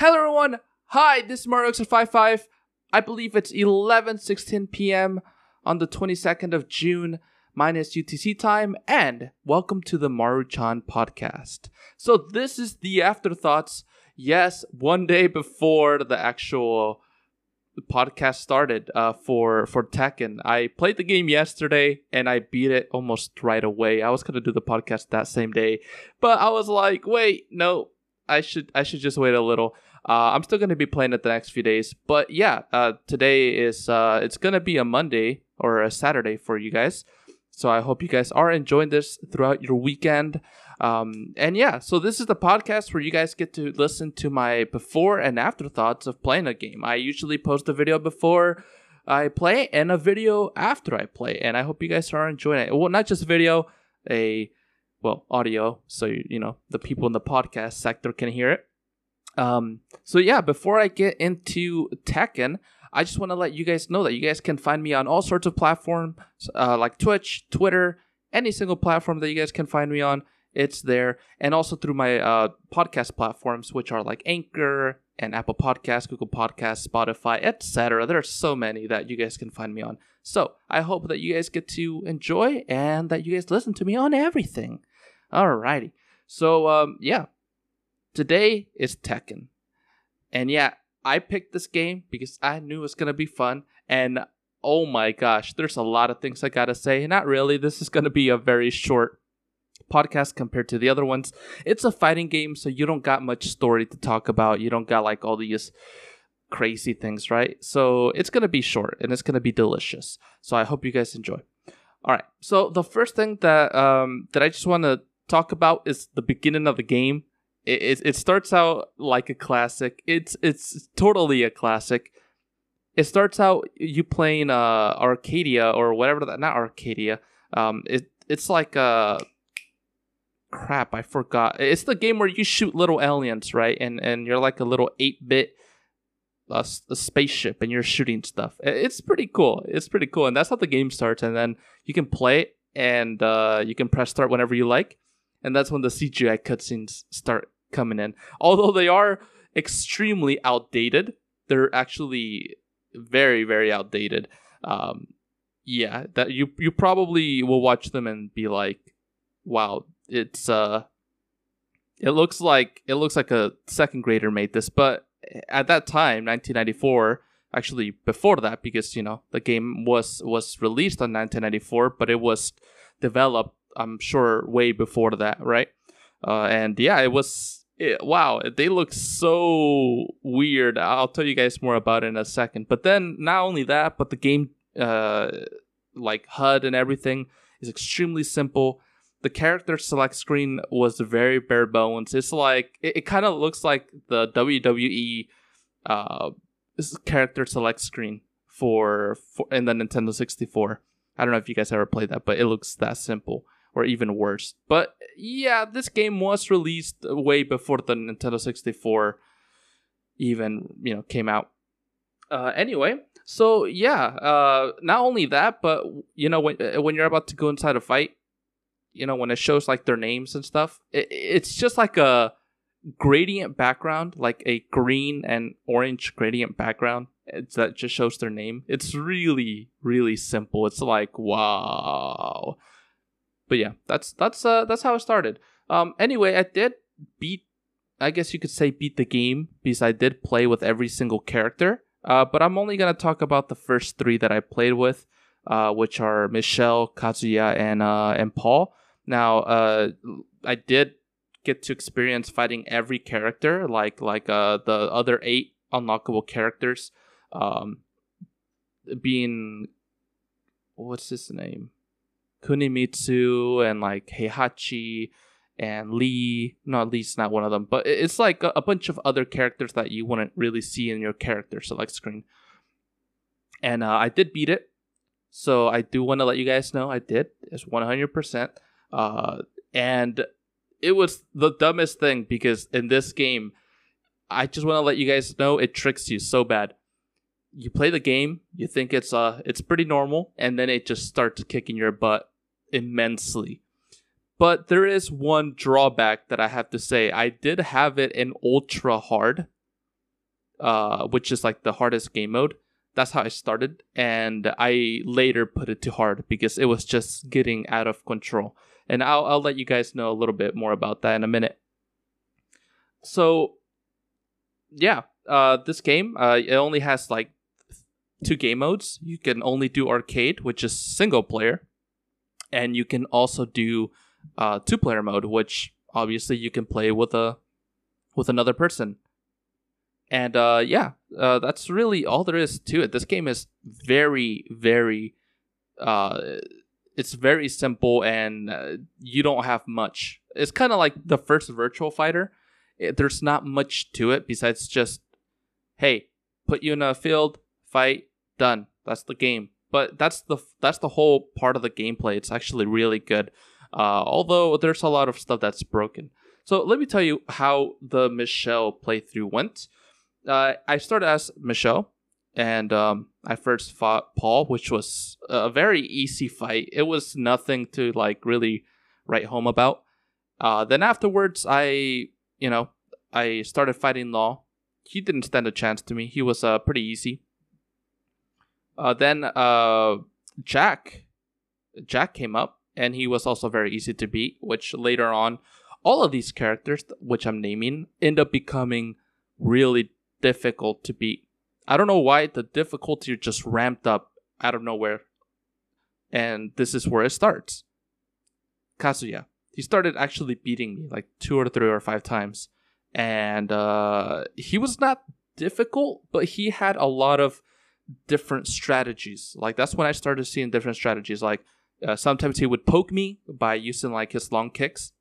Hello everyone. Hi, this is Mario 55. I believe it's 11:16 p.m. on the 22nd of June minus UTC time and welcome to the Maru-chan podcast. So this is the afterthoughts. Yes, one day before the actual podcast started uh, for for Tekken. I played the game yesterday and I beat it almost right away. I was gonna do the podcast that same day, but I was like, wait, no, I should I should just wait a little. Uh, I'm still gonna be playing it the next few days, but yeah, uh, today is uh, it's gonna be a Monday or a Saturday for you guys. So I hope you guys are enjoying this throughout your weekend. Um, and yeah, so this is the podcast where you guys get to listen to my before and after thoughts of playing a game. I usually post a video before I play and a video after I play, and I hope you guys are enjoying it. Well, not just video, a well audio, so you know the people in the podcast sector can hear it. Um, so yeah, before I get into Tekken, I just want to let you guys know that you guys can find me on all sorts of platforms uh, like Twitch, Twitter, any single platform that you guys can find me on. It's there, and also through my uh, podcast platforms, which are like Anchor and Apple Podcasts, Google Podcasts, Spotify, etc. There are so many that you guys can find me on. So I hope that you guys get to enjoy and that you guys listen to me on everything. Alrighty. So um, yeah, today is Tekken, and yeah, I picked this game because I knew it was gonna be fun, and oh my gosh, there's a lot of things I gotta say. Not really. This is gonna be a very short podcast compared to the other ones. It's a fighting game, so you don't got much story to talk about. You don't got like all these crazy things, right? So it's gonna be short and it's gonna be delicious. So I hope you guys enjoy. All right. So the first thing that um that I just want to talk about is the beginning of the game. It, it, it starts out like a classic. It's it's totally a classic. It starts out you playing uh Arcadia or whatever that not Arcadia. Um it it's like a crap, I forgot. It's the game where you shoot little aliens, right? And and you're like a little 8-bit uh, a spaceship and you're shooting stuff. It's pretty cool. It's pretty cool. And that's how the game starts and then you can play and uh, you can press start whenever you like. And that's when the CGI cutscenes start coming in. Although they are extremely outdated, they're actually very very outdated. Um, yeah, that you you probably will watch them and be like, "Wow, it's uh, it looks like it looks like a second grader made this." But at that time, 1994, actually before that, because you know the game was was released on 1994, but it was developed, I'm sure, way before that, right? Uh, and yeah, it was it, wow, they look so weird. I'll tell you guys more about it in a second. But then, not only that, but the game, uh, like HUD and everything, is extremely simple. The character select screen was very bare bones. It's like it, it kind of looks like the WWE uh, character select screen for, for in the Nintendo 64. I don't know if you guys ever played that, but it looks that simple or even worse. But yeah, this game was released way before the Nintendo 64 even, you know, came out. Uh, anyway, so yeah, uh, not only that, but you know, when uh, when you're about to go inside a fight, you know, when it shows like their names and stuff, it, it's just like a gradient background, like a green and orange gradient background it's, that just shows their name. It's really, really simple. It's like wow but yeah, that's that's uh that's how it started. Um, anyway, I did beat, I guess you could say beat the game because I did play with every single character. Uh, but I'm only gonna talk about the first three that I played with, uh, which are Michelle, Kazuya, and uh and Paul. Now, uh, I did get to experience fighting every character, like like uh the other eight unlockable characters, um, being what's his name? Kunimitsu and like Heihachi and Lee. No, Lee's not one of them, but it's like a, a bunch of other characters that you wouldn't really see in your character select screen. And uh, I did beat it, so I do want to let you guys know I did. It's one hundred percent. Uh, and it was the dumbest thing because in this game, I just want to let you guys know it tricks you so bad you play the game, you think it's uh it's pretty normal, and then it just starts kicking your butt immensely. But there is one drawback that I have to say. I did have it in ultra hard. uh, which is like the hardest game mode. That's how I started, and I later put it to hard because it was just getting out of control. And I'll I'll let you guys know a little bit more about that in a minute. So, yeah, uh, this game uh, it only has like two game modes. You can only do arcade, which is single player, and you can also do uh, two player mode, which obviously you can play with a with another person. And uh, yeah, uh, that's really all there is to it. This game is very, very, uh, it's very simple, and uh, you don't have much. It's kind of like the first Virtual Fighter. It, there's not much to it besides just, hey, put you in a field, fight, done. That's the game. But that's the that's the whole part of the gameplay. It's actually really good. Uh, although there's a lot of stuff that's broken. So let me tell you how the Michelle playthrough went. Uh, I started as Michelle, and um, I first fought Paul, which was a very easy fight. It was nothing to like really write home about. Uh, then afterwards, I you know I started fighting Law. He didn't stand a chance to me. He was uh, pretty easy. Uh, then uh, Jack, Jack came up, and he was also very easy to beat. Which later on, all of these characters, which I'm naming, end up becoming really difficult to beat. I don't know why the difficulty just ramped up out of nowhere, and this is where it starts. Kazuya, he started actually beating me like two or three or five times, and uh, he was not difficult, but he had a lot of different strategies. Like that's when I started seeing different strategies. Like uh, sometimes he would poke me by using like his long kicks,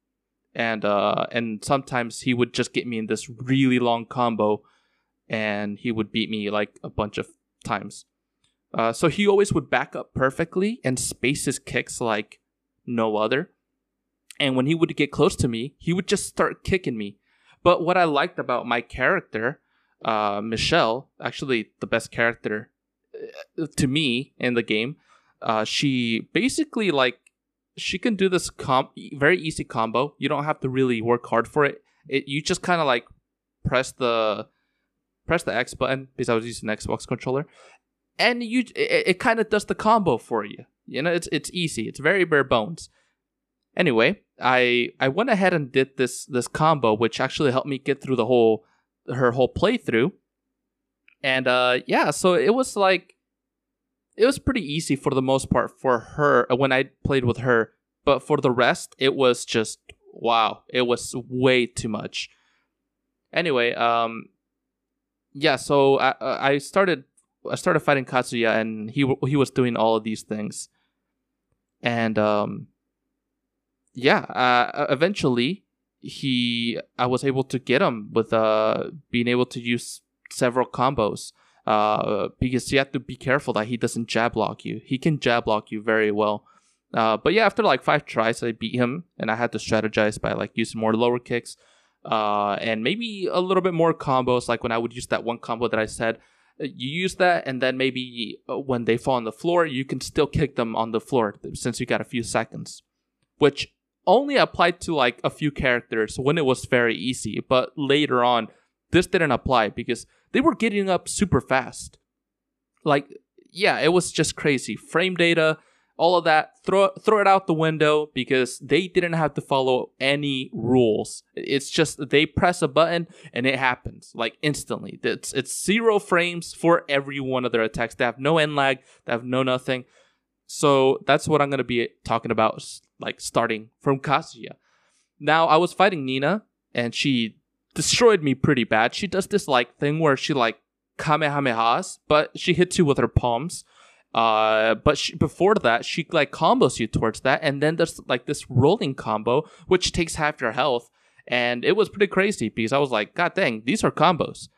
and uh, and sometimes he would just get me in this really long combo, and he would beat me like a bunch of times. Uh, so he always would back up perfectly and space his kicks like no other. And when he would get close to me, he would just start kicking me. But what I liked about my character, uh, Michelle, actually the best character to me in the game. Uh, she basically like she can do this very easy combo. You don't have to really work hard for it. It you just kind of like press the press the X button because I was using an Xbox controller, and you it, it kind of does the combo for you. You know, it's it's easy. It's very bare bones. Anyway, I I went ahead and did this this combo, which actually helped me get through the whole her whole playthrough. And uh yeah, so it was like it was pretty easy for the most part for her uh, when I played with her, but for the rest it was just wow, it was way too much. Anyway, um yeah, so I I started I started fighting Kazuya and he he was doing all of these things. And um yeah, uh, eventually he I was able to get him with uh being able to use several combos. Uh, because you have to be careful that he doesn't jab block you. He can jab block you very well. Uh, but yeah, after like five tries, I beat him, and I had to strategize by like using more lower kicks, uh, and maybe a little bit more combos. Like when I would use that one combo that I said, uh, you use that, and then maybe uh, when they fall on the floor, you can still kick them on the floor since you got a few seconds, which only applied to like a few characters when it was very easy. But later on, this didn't apply because they were getting up super fast. Like, yeah, it was just crazy. Frame data, all of that, throw throw it out the window because they didn't have to follow any rules. It's just they press a button and it happens like instantly. It's it's zero frames for every one of their attacks. They have no end lag. They have no nothing. So that's what I'm gonna be talking about, like starting from Kazuya. Now I was fighting Nina, and she destroyed me pretty bad. She does this like thing where she like kamehamehas, but she hits you with her palms. Uh, but she, before that, she like combos you towards that, and then there's like this rolling combo which takes half your health, and it was pretty crazy because I was like, God dang, these are combos.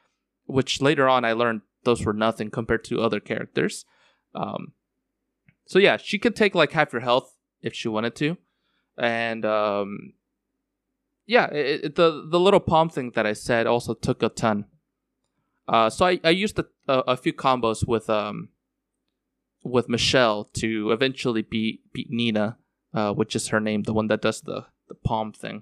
Which later on I learned those were nothing compared to other characters. Um, so yeah, she could take like half your health if she wanted to, and um, yeah, it, it, the the little palm thing that I said also took a ton. Uh, so I, I used a, a, a few combos with um with Michelle to eventually beat beat Nina, uh, which is her name, the one that does the the palm thing.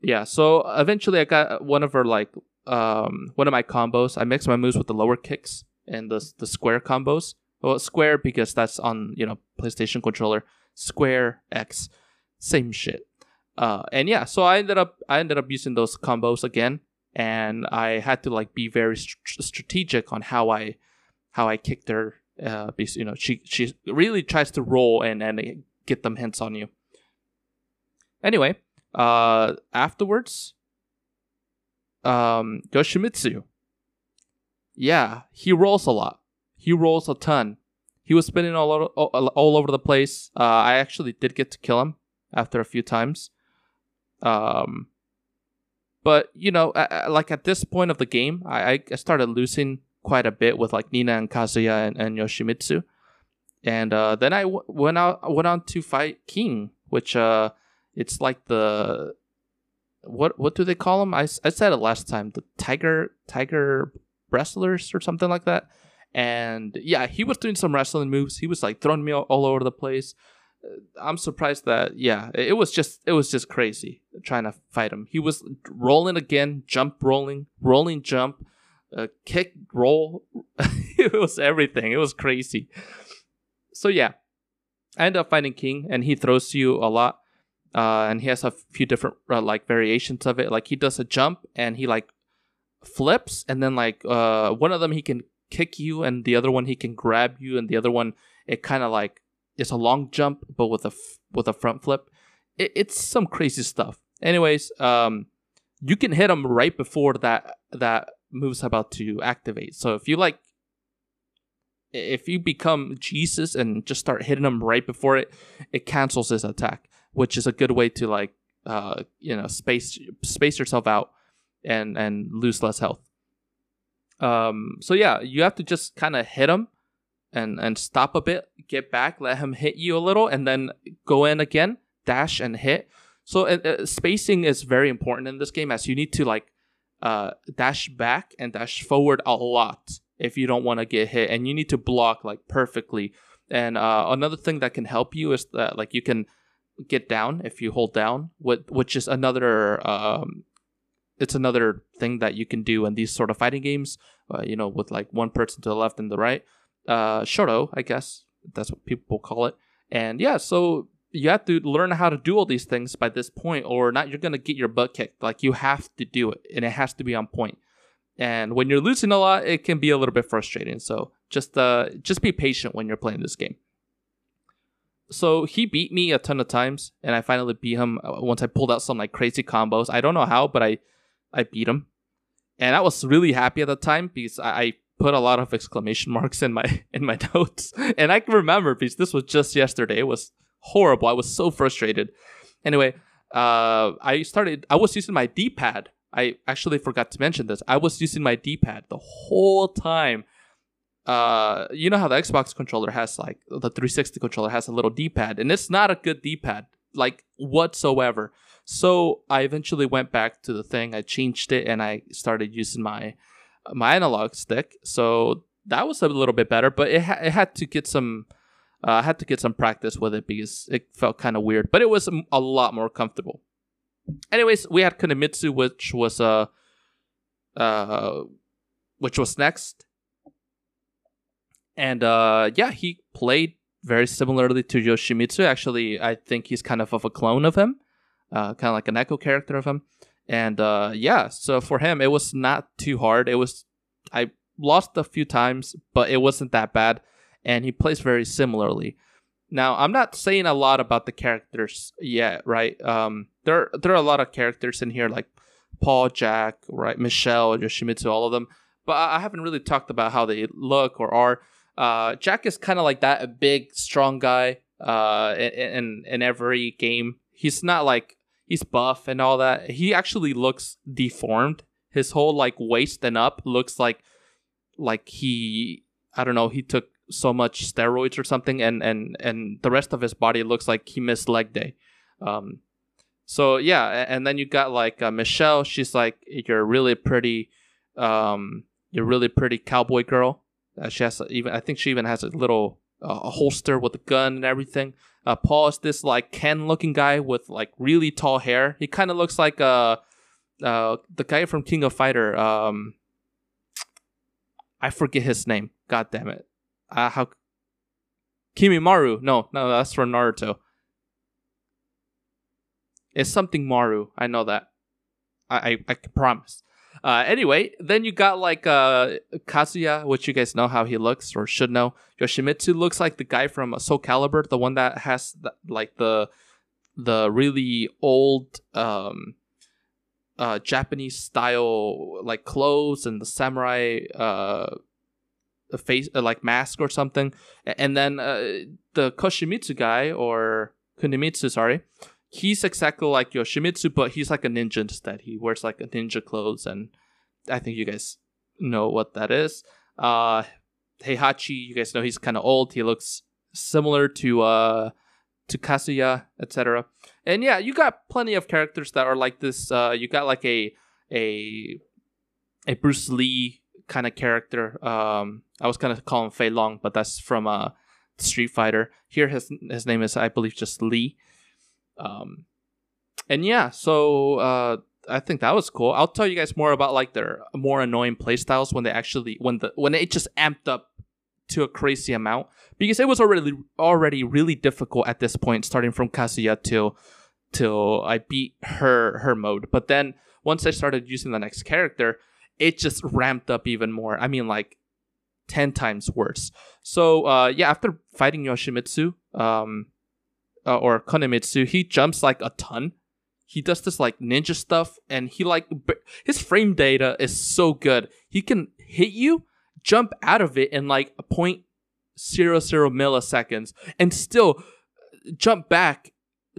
Yeah, so eventually I got one of her like um, one of my combos. I mixed my moves with the lower kicks and the the square combos. Well, square because that's on you know PlayStation controller. Square X, same shit. Uh, and yeah, so I ended up I ended up using those combos again, and I had to like be very st- strategic on how I how I kicked her. Uh, you know she she really tries to roll and and get them hints on you. Anyway, uh, afterwards, um, Yoshimitsu. Yeah, he rolls a lot. He rolls a ton. He was spinning all over, all over the place. Uh, I actually did get to kill him after a few times. Um, but you know, like at this point of the game, I, I started losing quite a bit with like Nina and Kazuya and, and Yoshimitsu, and uh, then I w- went out went on to fight King, which uh, it's like the what what do they call them? I, I said it last time. The tiger tiger wrestlers or something like that. And yeah, he was doing some wrestling moves. He was like throwing me all, all over the place. I'm surprised that yeah, it was just it was just crazy trying to fight him. He was rolling again, jump rolling, rolling jump, uh, kick roll. it was everything. It was crazy. So yeah, I end up fighting King, and he throws you a lot uh, and he has a few different uh, like variations of it. Like he does a jump and he like flips, and then like uh, one of them he can kick you, and the other one he can grab you, and the other one it kind of like it's a long jump but with a f- with a front flip. It, it's some crazy stuff. Anyways, um, you can hit him right before that that move's about to activate. So if you like if you become Jesus and just start hitting him right before it, it cancels his attack which is a good way to like uh, you know space space yourself out and and lose less health. Um, so yeah, you have to just kind of hit him and and stop a bit, get back, let him hit you a little, and then go in again, dash and hit. So uh, uh, spacing is very important in this game, as you need to like uh, dash back and dash forward a lot if you don't want to get hit, and you need to block like perfectly. And uh, another thing that can help you is that like you can get down if you hold down, which is another um, it's another thing that you can do in these sort of fighting games. Uh, you know, with like one person to the left and the right. Uh, Shoto, I guess that's what people call it. And yeah, so you have to learn how to do all these things by this point, or not. You're gonna get your butt kicked. Like you have to do it, and it has to be on point. And when you're losing a lot, it can be a little bit frustrating. So just uh, just be patient when you're playing this game so he beat me a ton of times, and I finally beat him uh, once I pulled out some like crazy combos. I don't know how, but I I beat him, and I was really happy at the time because I, I put a lot of exclamation marks in my in my notes, and I can remember because this was just yesterday. It was horrible. I was so frustrated. Anyway, uh, I started. I was using my D pad. I actually forgot to mention this. I was using my D pad the whole time uh you know how the Xbox controller has like the 360 controller has a little D-pad and it's not a good D-pad like whatsoever. So I eventually went back to the thing, I changed it and I started using my my analog stick. So that was a little bit better, but it ha- it had to get some uh, I had to get some practice with it because it felt kind of weird, but it was a lot more comfortable. Anyways, we had Kunimitsu, which was uh, uh, which was next, and uh, yeah, he played very similarly to Yoshimitsu. Actually, I think he's kind of of a clone of him, uh, kind of like an echo character of him. And uh, yeah, so for him, it was not too hard. It was I lost a few times, but it wasn't that bad. And he plays very similarly. Now, I'm not saying a lot about the characters yet, right? Um, there there are a lot of characters in here like Paul, Jack, right, Michelle, Yoshimitsu, all of them. But I haven't really talked about how they look or are. Uh, Jack is kind of like that, a big, strong guy. Uh, in in every game, he's not like he's buff and all that. He actually looks deformed. His whole like waist and up looks like like he I don't know he took so much steroids or something, and and and the rest of his body looks like he missed leg day. Um, so yeah, and then you got like uh, Michelle. She's like you're really pretty, um, you're really pretty cowboy girl. Uh, she has even I think she even has a little uh, a holster with a gun and everything. Uh, Paul is this like Ken looking guy with like really tall hair. He kind of looks like a uh, the guy from King of Fighter. Um, I forget his name. God damn it. Uh, how? Kimimaro. No, no, that's from Naruto. It's something Maru. I know that. I I, I promise. Uh, anyway, then you got like uh, Kazuya, which you guys know how he looks or should know. Yoshimitsu looks like the guy from Soul Calibur, the one that has the, like the the really old um, uh, Japanese style like clothes and the samurai uh, face uh, like mask or something. And then uh, the Koshimitsu guy or Kunimitsu, sorry, he's exactly like Yoshimitsu, but he's like a ninja instead. He wears like a ninja clothes, and I think you guys know what that is. Uh, Heihachi, you guys know he's kind of old. He looks similar to uh to Kazuya, etc. And yeah, you got plenty of characters that are like this. Uh, you got like a a a Bruce Lee kind of character. Um, I was gonna call him Fei Long, but that's from uh Street Fighter. Here, his his name is I believe just Lee. Um, and yeah, so uh, I think that was cool. I'll tell you guys more about like their more annoying playstyles when they actually when the when it just amped up to a crazy amount because it was already already really difficult at this point, starting from Kazuya till till I beat her her mode. But then once I started using the next character, it just ramped up even more. I mean, like ten times worse. So uh, yeah, after fighting Yoshimitsu, um, uh, or Kunimitsu, he jumps like a ton. He does this like ninja stuff, and he like his frame data is so good. He can hit you, jump out of it in like a point zero zero milliseconds, and still jump back,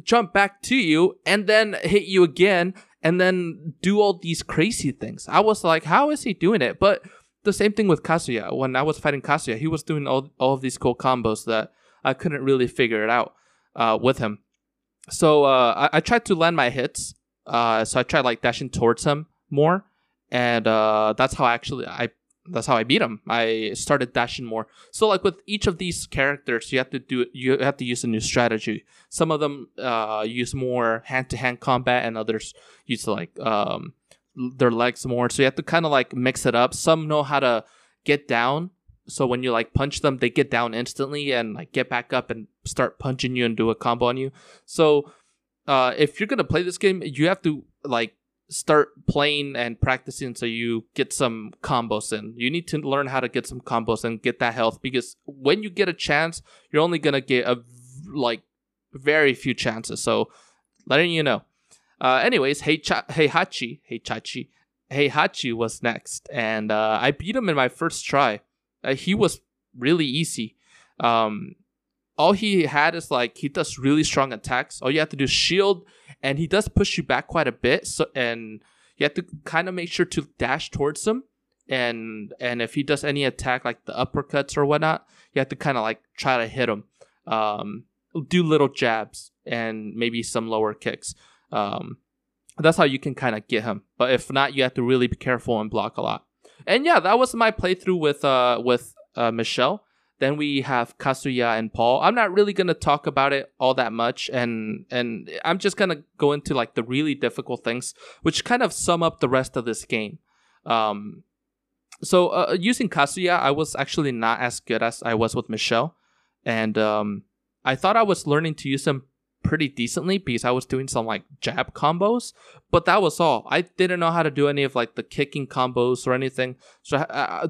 jump back to you, and then hit you again, and then do all these crazy things. I was like, how is he doing it? But the same thing with Kazuya. When I was fighting Kazuya, he was doing all all of these cool combos that I couldn't really figure it out uh, with him. So uh, I, I, tried to land my hits. Uh, so I tried like dashing towards him more, and uh, that's how I actually I that's how I beat him. I started dashing more. So like with each of these characters, you have to do you have to use a new strategy. Some of them uh, use more hand to hand combat, and others use like um, their legs more. So you have to kind of like mix it up. Some know how to get down so when you like punch them they get down instantly and like get back up and start punching you and do a combo on you. So uh, if you're gonna play this game you have to like start playing and practicing so you get some combos in. You need to learn how to get some combos and get that health because when you get a chance you're only gonna get a like very few chances. So letting you know. Uh, anyways hey Cha- hey hachi hey chachi hey hachi was next and uh, i beat him in my first try uh, he was really easy. Um, all he had is like he does really strong attacks. All you have to do is shield, and he does push you back quite a bit. So and you have to kind of make sure to dash towards him. And and if he does any attack like the uppercuts or whatnot, you have to kind of like try to hit him. Um, do little jabs and maybe some lower kicks. Um, that's how you can kind of get him. But if not, you have to really be careful and block a lot. And yeah, that was my playthrough with uh with uh, Michelle. Then we have Kazuya and Paul. I'm not really gonna talk about it all that much, and and I'm just gonna go into like the really difficult things, which kind of sum up the rest of this game. Um, so uh, using Kazuya, I was actually not as good as I was with Michelle, and um, I thought I was learning to use him pretty decently because I was doing some like jab combos, but that was all. I didn't know how to do any of like the kicking combos or anything. So, uh, uh,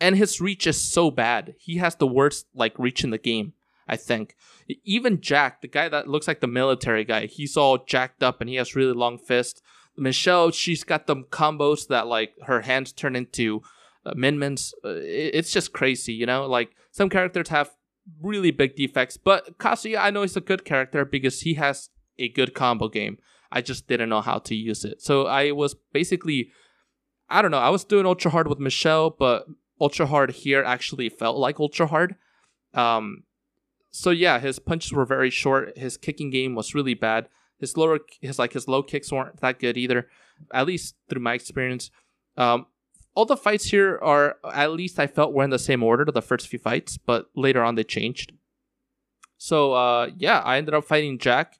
and his reach is so bad. He has the worst like reach in the game. I think even Jack, the guy that looks like the military guy, he's all jacked up and he has really long fists. Michelle, she's got them combos that like her hands turn into uh, minmins. Uh, it's just crazy, you know. Like some characters have really big defects. But Kazuya, I know he's a good character because he has a good combo game. I just didn't know how to use it. So I was basically, I don't know, I was doing ultra hard with Michelle, but ultra hard here actually felt like ultra hard. Um, so yeah, his punches were very short. His kicking game was really bad. His lower, his like his low kicks weren't that good either, at least through my experience. Um, all the fights here are at least I felt were in the same order to the first few fights, but later on they changed. So uh, yeah, I ended up fighting Jack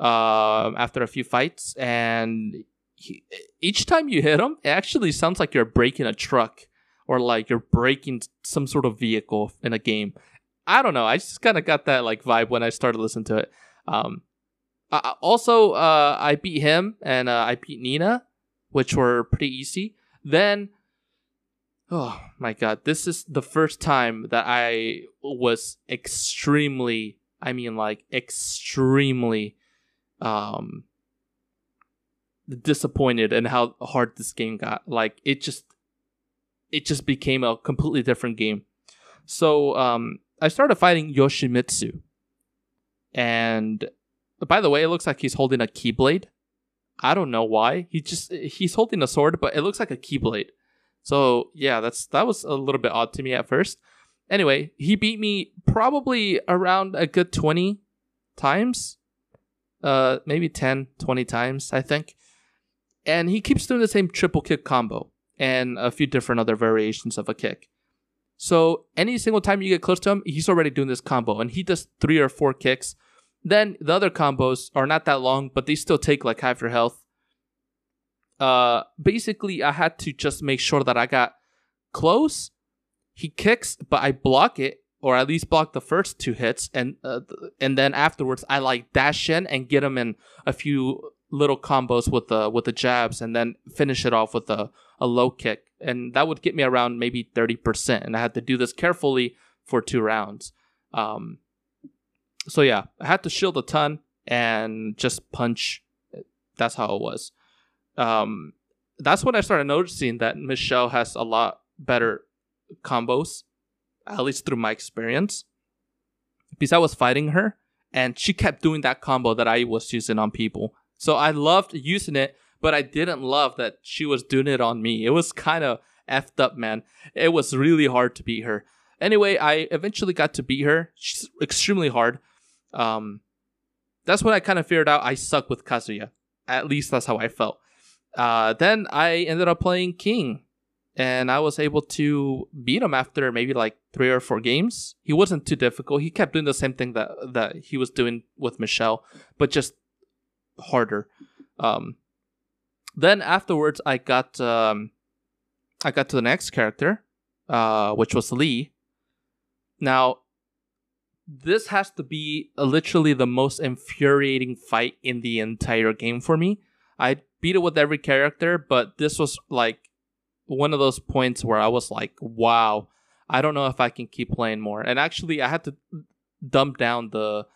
uh, after a few fights, and he, each time you hit him, it actually sounds like you're breaking a truck or like you're breaking some sort of vehicle in a game. I don't know. I just kind of got that like vibe when I started listening to it. Um, uh, also, uh, I beat him and uh, I beat Nina, which were pretty easy. Then, oh my god, this is the first time that I was extremely, I mean, like extremely, um, disappointed in how hard this game got. Like it just, it just became a completely different game. So, um, I started fighting Yoshimitsu, and by the way, it looks like he's holding a keyblade. I don't know why. He just he's holding a sword, but it looks like a keyblade. So yeah, that's that was a little bit odd to me at first. Anyway, he beat me probably around a good 20 times. Uh maybe 10, 20 times, I think. And he keeps doing the same triple kick combo and a few different other variations of a kick. So any single time you get close to him, he's already doing this combo and he does three or four kicks then the other combos are not that long, but they still take like half your health. Uh, basically, I had to just make sure that I got close. He kicks, but I block it, or at least block the first two hits, and uh, and then afterwards I like dash in and get him in a few little combos with the with the jabs, and then finish it off with a a low kick, and that would get me around maybe thirty percent, and I had to do this carefully for two rounds. Um, so yeah, I had to shield a ton and just punch. That's how it was. Um, that's when I started noticing that Michelle has a lot better combos, at least through my experience. Because I was fighting her and she kept doing that combo that I was using on people. So I loved using it, but I didn't love that she was doing it on me. It was kind of effed up, man. It was really hard to beat her. Anyway, I eventually got to beat her. She's extremely hard. Um, that's when I kind of figured out I suck with Kazuya. At least that's how I felt. Uh, then I ended up playing King, and I was able to beat him after maybe like three or four games. He wasn't too difficult. He kept doing the same thing that that he was doing with Michelle, but just harder. Um, then afterwards, I got um, I got to the next character, uh, which was Lee. Now this has to be literally the most infuriating fight in the entire game for me. I beat it with every character, but this was like one of those points where I was like, wow, I don't know if I can keep playing more. And actually, I had to dump down the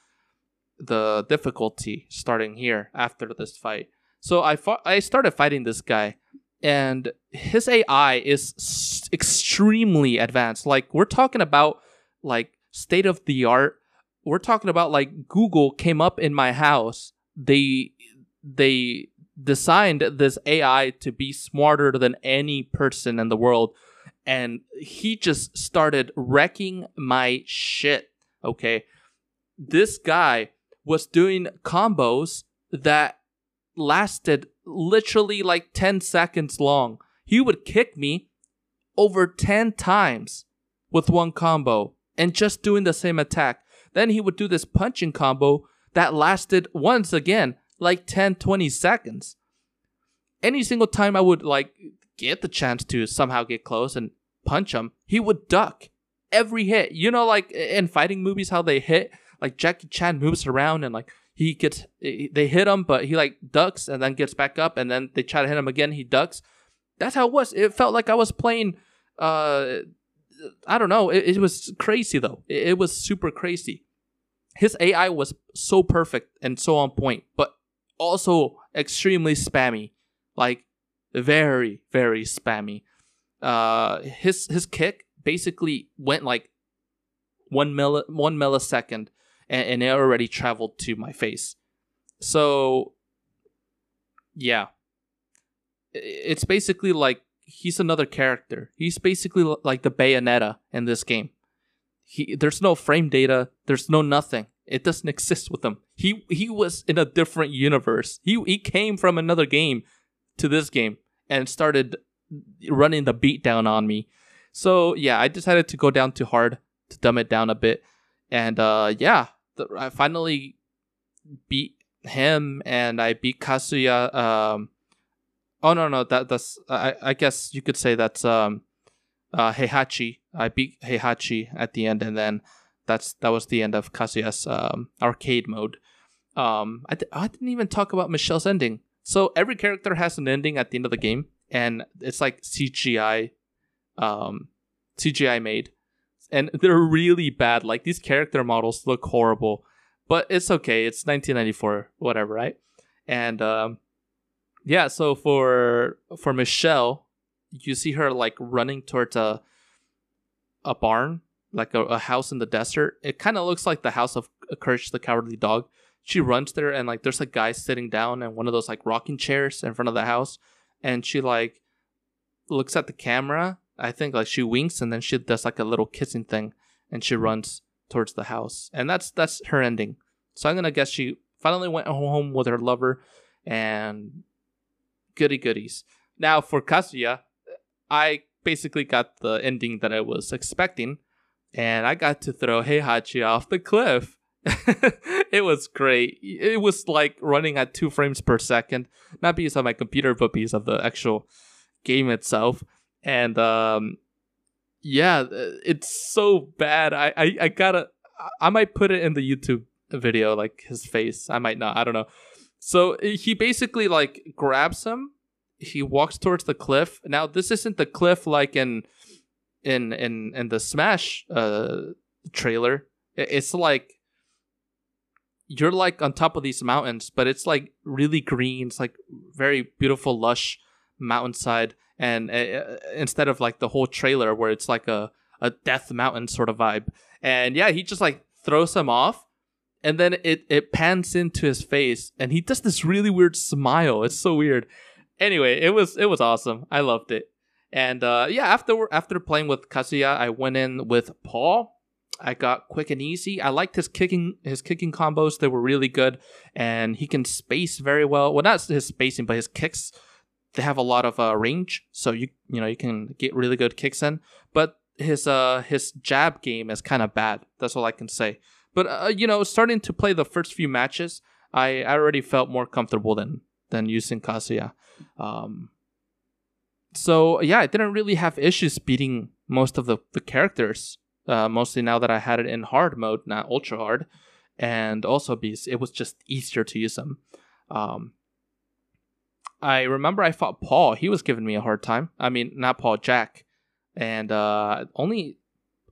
the difficulty starting here after this fight. So I fought, I started fighting this guy and his AI is extremely advanced. Like we're talking about like state of the art. We're talking about like Google came up in my house. They they designed this AI to be smarter than any person in the world and he just started wrecking my shit, okay? This guy was doing combos that lasted literally like 10 seconds long. He would kick me over 10 times with one combo and just doing the same attack. Then he would do this punching combo that lasted once again like 10 20 seconds. Any single time I would like get the chance to somehow get close and punch him, he would duck every hit. You know like in fighting movies how they hit like Jackie Chan moves around and like he gets they hit him but he like ducks and then gets back up and then they try to hit him again he ducks. That's how it was. It felt like I was playing uh I don't know. It, it was crazy though. It, it, was super crazy. His AI was so perfect and so on point, but also extremely spammy. Like very, very spammy. Uh, his his kick basically went like one milli one millisecond, and, and it already traveled to my face. So, yeah, it's basically like he's another character. He's basically like the Bayonetta in this game. He there's no frame data, there's no nothing. It doesn't exist with him. He he was in a different universe. He he came from another game to this game and started running the beat down on me. So yeah, I decided to go down to hard to dumb it down a bit, and uh, yeah, the, I finally beat him and I beat Kazuya um, Oh no no that that's I I guess you could say that's um uh Heihachi. I beat Heihachi at the end, and then that's that was the end of Kazuya's um, arcade mode. Um, I, th- I didn't even talk about Michelle's ending. So every character has an ending at the end of the game, and it's like CGI, um, CGI made, and they're really bad. Like these character models look horrible, but it's okay. It's 1994, whatever, right? And um, yeah, so for for Michelle, you see her like running towards a a barn, like a, a house in the desert. It kind of looks like the house of Courage the Cowardly Dog. She runs there and like there's a guy sitting down in one of those like rocking chairs in front of the house, and she like looks at the camera. I think like she winks and then she does like a little kissing thing, and she runs towards the house, and that's that's her ending. So I'm gonna guess she finally went home with her lover, and goody goodies. Now for Kazuya, I basically got the ending that I was expecting, and I got to throw Heihachi off the cliff. it was great. It was like running at two frames per second, not because of my computer, but because of the actual game itself. And um, yeah, it's so bad. I, I, I gotta, I might put it in the YouTube video, like his face. I might not. I don't know. So he basically like grabs him. He walks towards the cliff. Now this isn't the cliff like in in in in the Smash uh trailer. It's like you're like on top of these mountains, but it's like really green. It's like very beautiful, lush mountainside, and uh, instead of like the whole trailer where it's like a a death mountain sort of vibe. And yeah, he just like throws him off, and then it it pans into his face, and he does this really weird smile. It's so weird. Anyway, it was it was awesome. I loved it. And uh, yeah, after after playing with Kazuya, I went in with Paul I got quick and easy. I liked his kicking his kicking combos; they were really good, and he can space very well. Well, not his spacing, but his kicks. They have a lot of uh, range, so you you know you can get really good kicks in. But his uh his jab game is kind of bad. That's all I can say. But uh, you know, starting to play the first few matches, I, I already felt more comfortable than than using Kazuya. Um, so yeah, I didn't really have issues beating most of the, the characters uh, mostly now that I had it in hard mode, not ultra hard, and also because it was just easier to use them. Um, I remember I fought Paul. He was giving me a hard time. I mean, not Paul, Jack, and uh, only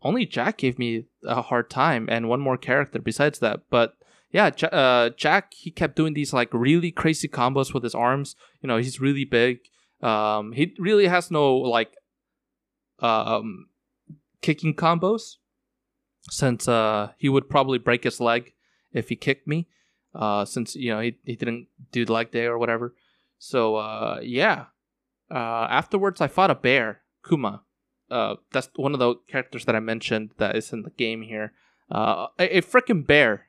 only Jack gave me a hard time, and one more character besides that. But yeah, J- uh, Jack he kept doing these like really crazy combos with his arms. You know, he's really big. Um, he really has no like um kicking combos since uh, he would probably break his leg if he kicked me uh, since you know he, he didn't do the leg day or whatever. So uh, yeah. Uh, afterwards i fought a bear kuma. Uh, that's one of the characters that i mentioned that is in the game here. Uh, a, a freaking bear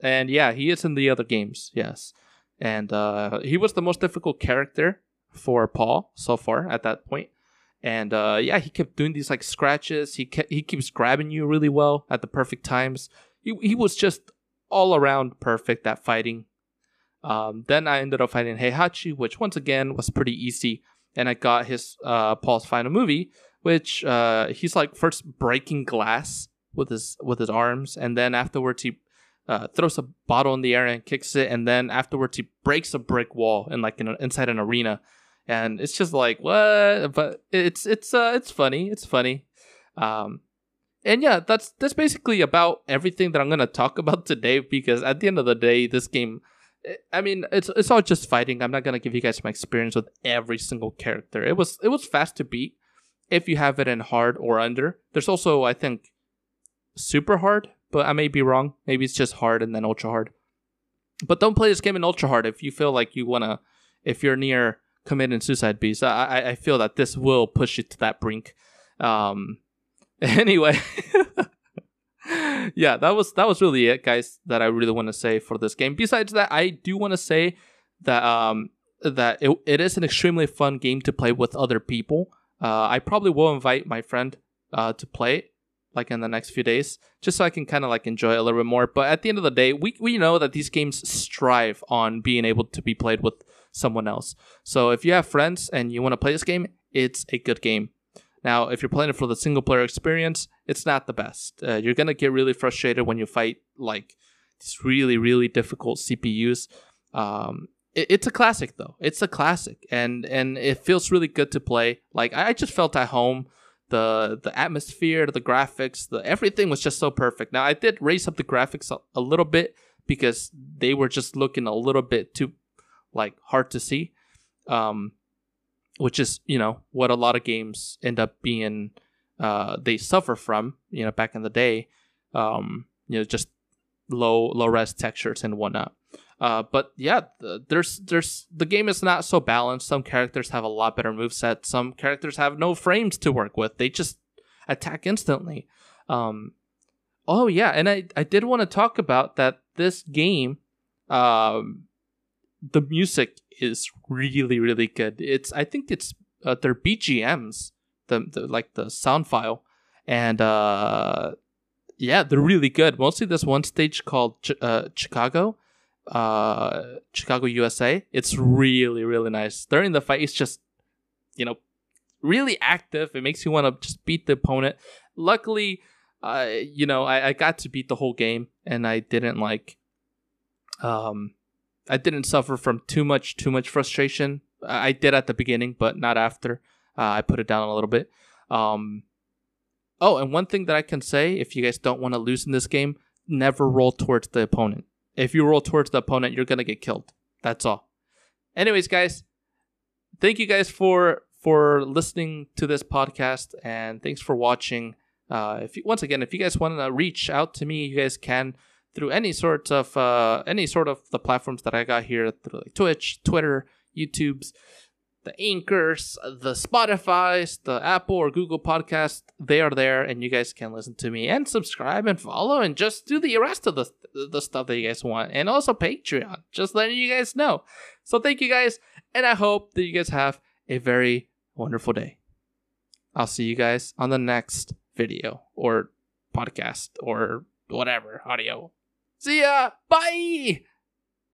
and yeah he is in the other games yes and uh, he was the most difficult character for paul so far at that point. and uh, yeah, he kept doing these like scratches. He kept, he keeps grabbing you really well at the perfect times. He he was just all around perfect at fighting. Um, then I ended up fighting Heihachi, which once again was pretty easy, and I got his uh, Paul's final movie, which uh, he's like first breaking glass with his with his arms, and then afterwards he uh, throws a bottle in the air and kicks it, and then afterwards he breaks a brick wall in like in a, inside an arena. And it's just like what? But it's it's uh it's funny. It's funny. Um and yeah that's that's basically about everything that i'm gonna talk about today because at the end of the day this game i mean it's it's all just fighting. I'm not gonna give you guys my experience with every single character. It was it was fast to beat if you have it in hard or under. There's also i think super hard but i may be wrong maybe it's just hard and then ultra hard but don't play this game in ultra hard if you feel like you wanna if you're near committing suicide beast. I, I feel that this will push you to that brink. Um, anyway, yeah, that was that was really it, guys. That I really want to say for this game. Besides that, I do want to say that um that it, it is an extremely fun game to play with other people. Uh, I probably will invite my friend uh, to play like in the next few days, just so I can kind of like enjoy a little bit more. But at the end of the day, we we know that these games strive on being able to be played with someone else. So if you have friends and you want to play this game, it's a good game. Now, if you're playing it for the single player experience, it's not the best. Uh, you're gonna get really frustrated when you fight like these really really difficult CPUs. Um, it, it's a classic though. It's a classic, and and it feels really good to play. Like I just felt at home. The the atmosphere, the graphics, the everything was just so perfect. Now I did raise up the graphics a, a little bit because they were just looking a little bit too like hard to see. Um, which is you know what a lot of games end up being uh, they suffer from you know back in the day um, you know just low low res textures and whatnot uh, but yeah the, there's there's the game is not so balanced. Some characters have a lot better move set some characters have no frames to work with. They just attack instantly. Um, oh yeah and i i did want to talk about that this game um, the music is really really good. It's I think it's uh, their BGMs, the, the like the sound file, and uh, yeah, they're really good. Mostly this one stage called Ch- uh, Chicago, uh, Chicago, USA. It's really really nice. During the fight, it's just you know really active. It makes you want to just beat the opponent. Luckily, uh, you know, I, I got to beat the whole game, and I didn't like um I didn't suffer from too much too much frustration. I did at the beginning, but not after. Uh, I put it down a little bit. Um, oh, and one thing that I can say, if you guys don't want to lose in this game, never roll towards the opponent. If you roll towards the opponent, you're gonna get killed. That's all. Anyways, guys, thank you guys for for listening to this podcast, and thanks for watching. Uh, if you, once again, if you guys want to reach out to me, you guys can through any sort of uh, any sort of the platforms that I got here through like Twitch, Twitter, YouTube's, the Anchors, the Spotify's, the Apple or Google podcast. They are there, and you guys can listen to me and subscribe and follow and just do the rest of the the stuff that you guys want, and also Patreon. Just letting you guys know. So thank you guys, and I hope that you guys have a very wonderful day. I'll see you guys on the next video or podcast or whatever audio. See ya. Bye.